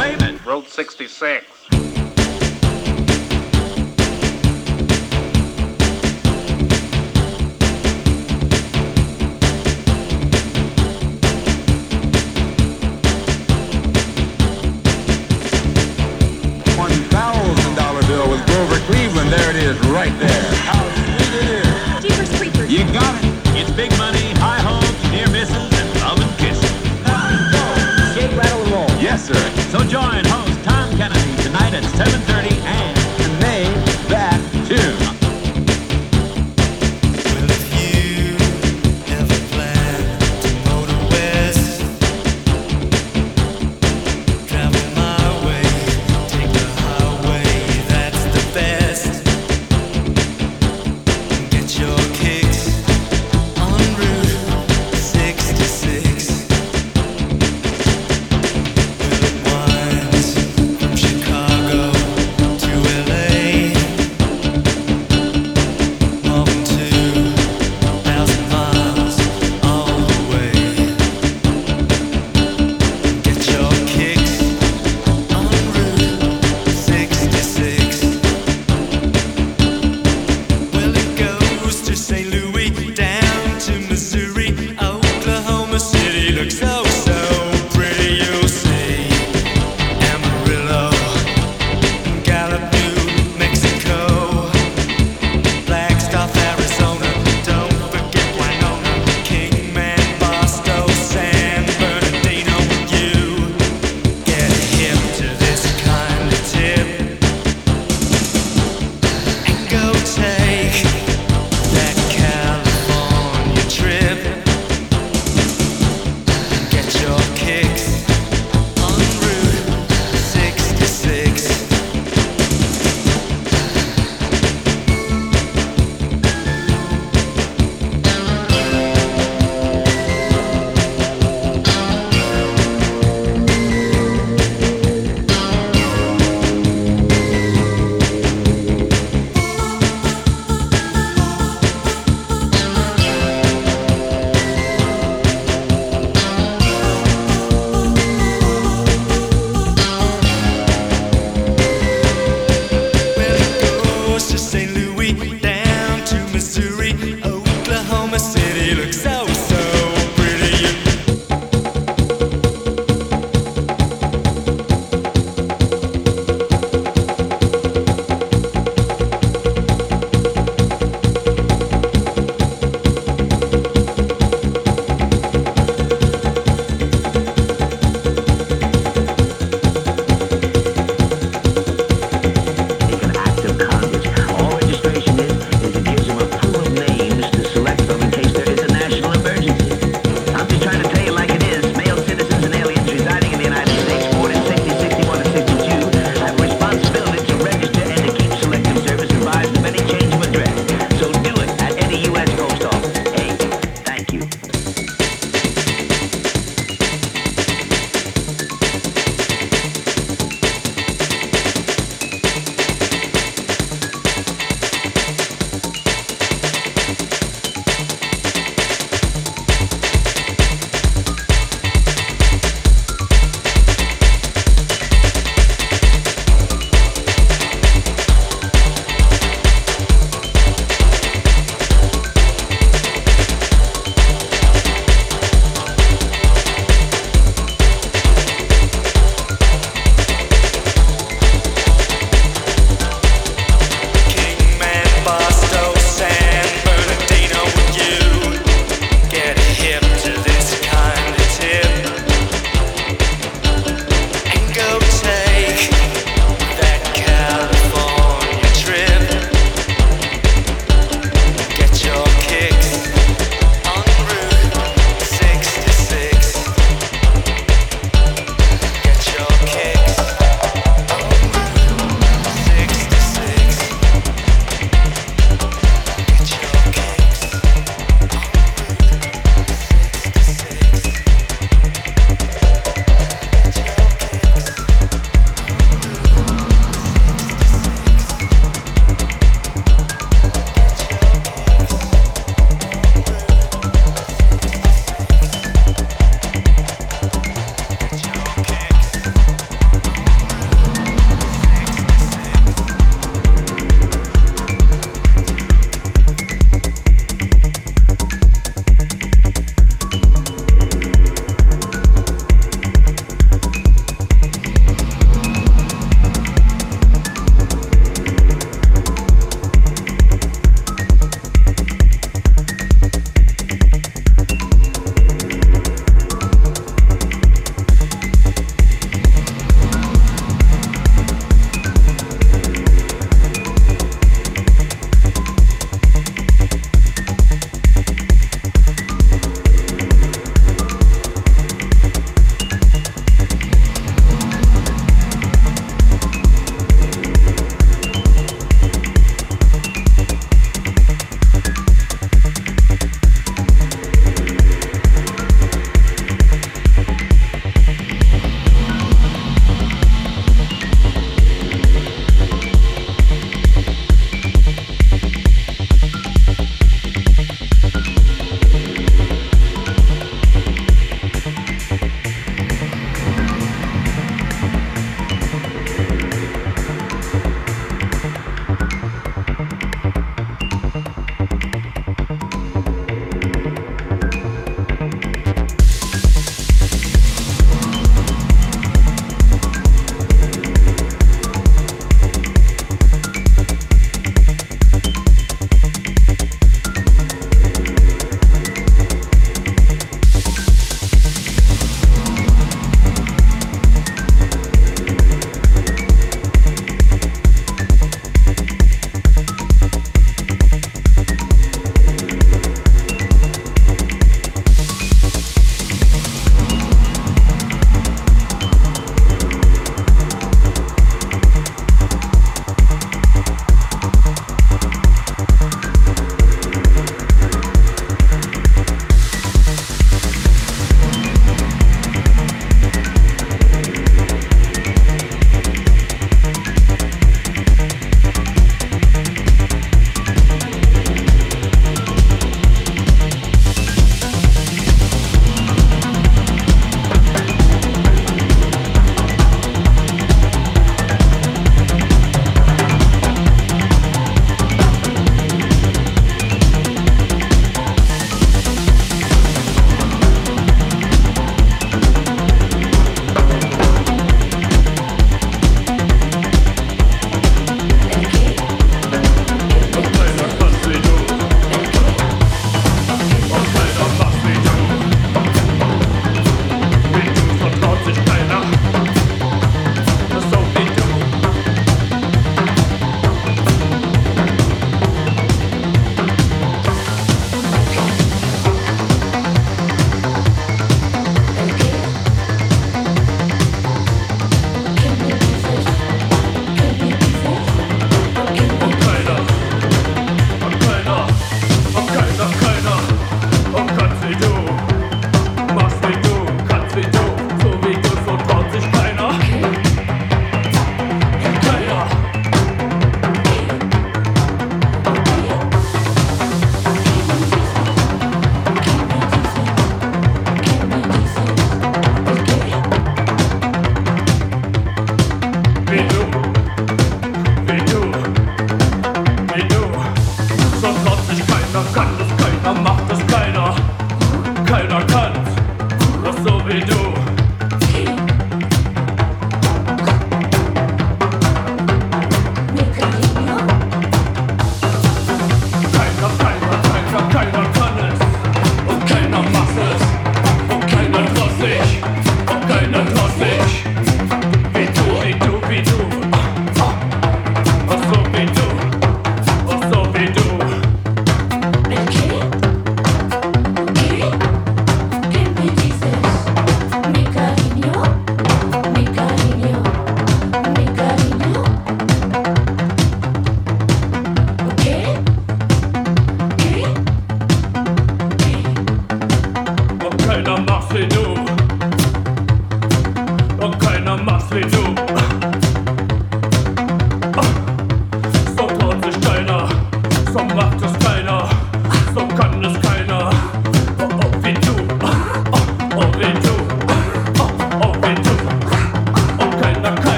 claim it. Route 66.